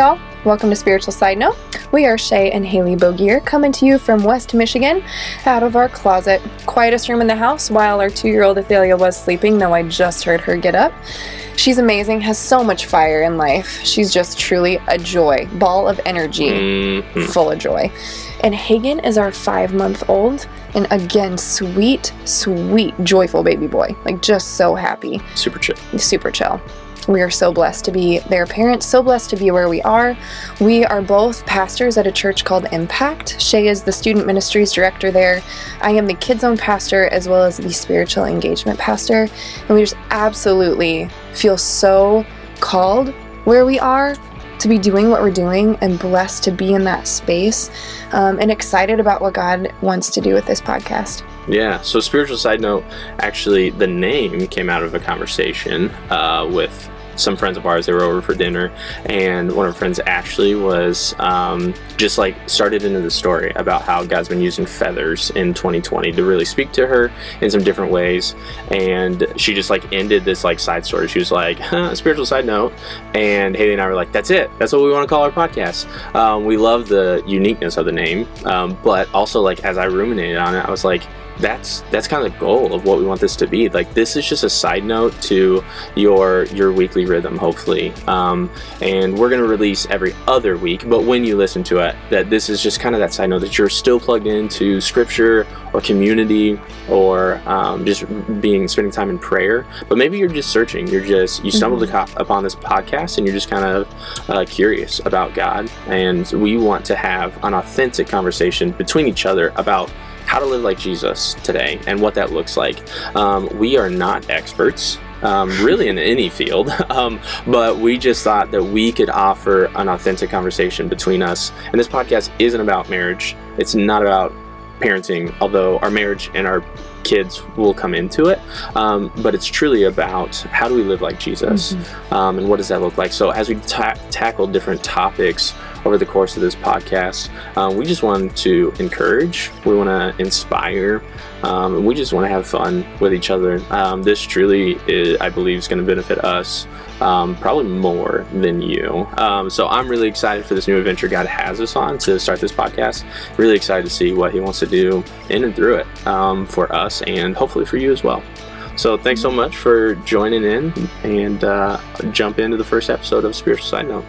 y'all. Welcome to Spiritual Side Note. We are Shay and Haley Bogier coming to you from West Michigan out of our closet. Quietest room in the house while our two year old Athalia was sleeping, though I just heard her get up. She's amazing, has so much fire in life. She's just truly a joy, ball of energy, Mhm. full of joy. And Hagen is our five month old, and again, sweet, sweet, joyful baby boy. Like, just so happy Super chill. super chill. We are so blessed to be their parents, so blessed to be where we are. We are both pastors at a church called Impact. Shay is the student ministries director there. I am the kids own pastor as well as the spiritual engagement pastor. And we just absolutely feel so called where we are to be doing what we're doing and blessed to be in that space um, and excited about what God wants to do with this podcast. Yeah. So, spiritual side note, actually, the name came out of a conversation uh, with some friends of ours. They were over for dinner, and one of our friends, Ashley, was um, just like started into the story about how God's been using feathers in 2020 to really speak to her in some different ways. And she just like ended this like side story. She was like, huh, spiritual side note. And Haley and I were like, that's it. That's what we want to call our podcast. Um, we love the uniqueness of the name, um, but also like as I ruminated on it, I was like, that's that's kind of the goal of what we want this to be. Like this is just a side note to your your weekly rhythm, hopefully. Um, and we're gonna release every other week. But when you listen to it, that this is just kind of that side note that you're still plugged into scripture or community or um, just being spending time in prayer. But maybe you're just searching. You're just you stumbled aco- upon this podcast and you're just kind of uh, curious about God. And we want to have an authentic conversation between each other about how to live like Jesus today and what that looks like. Um, we are not experts. Um, really in any field, um, but we just thought that we could offer an authentic conversation between us. And this podcast isn't about marriage. It's not about parenting, although our marriage and our kids will come into it. Um, but it's truly about how do we live like Jesus, um, and what does that look like. So as we ta- tackle different topics over the course of this podcast, um, we just want to encourage, we want to inspire, um, and we just want to have fun with each other. Um, this truly, is, I believe, is going to benefit us um, probably more than you. Um, so I'm really excited for this new adventure God has us on to start this podcast. Really excited to see what He wants to do in and through it um, for us and hopefully for you as well. So thanks so much for joining in and uh, jump into the first episode of Spiritual Side Note.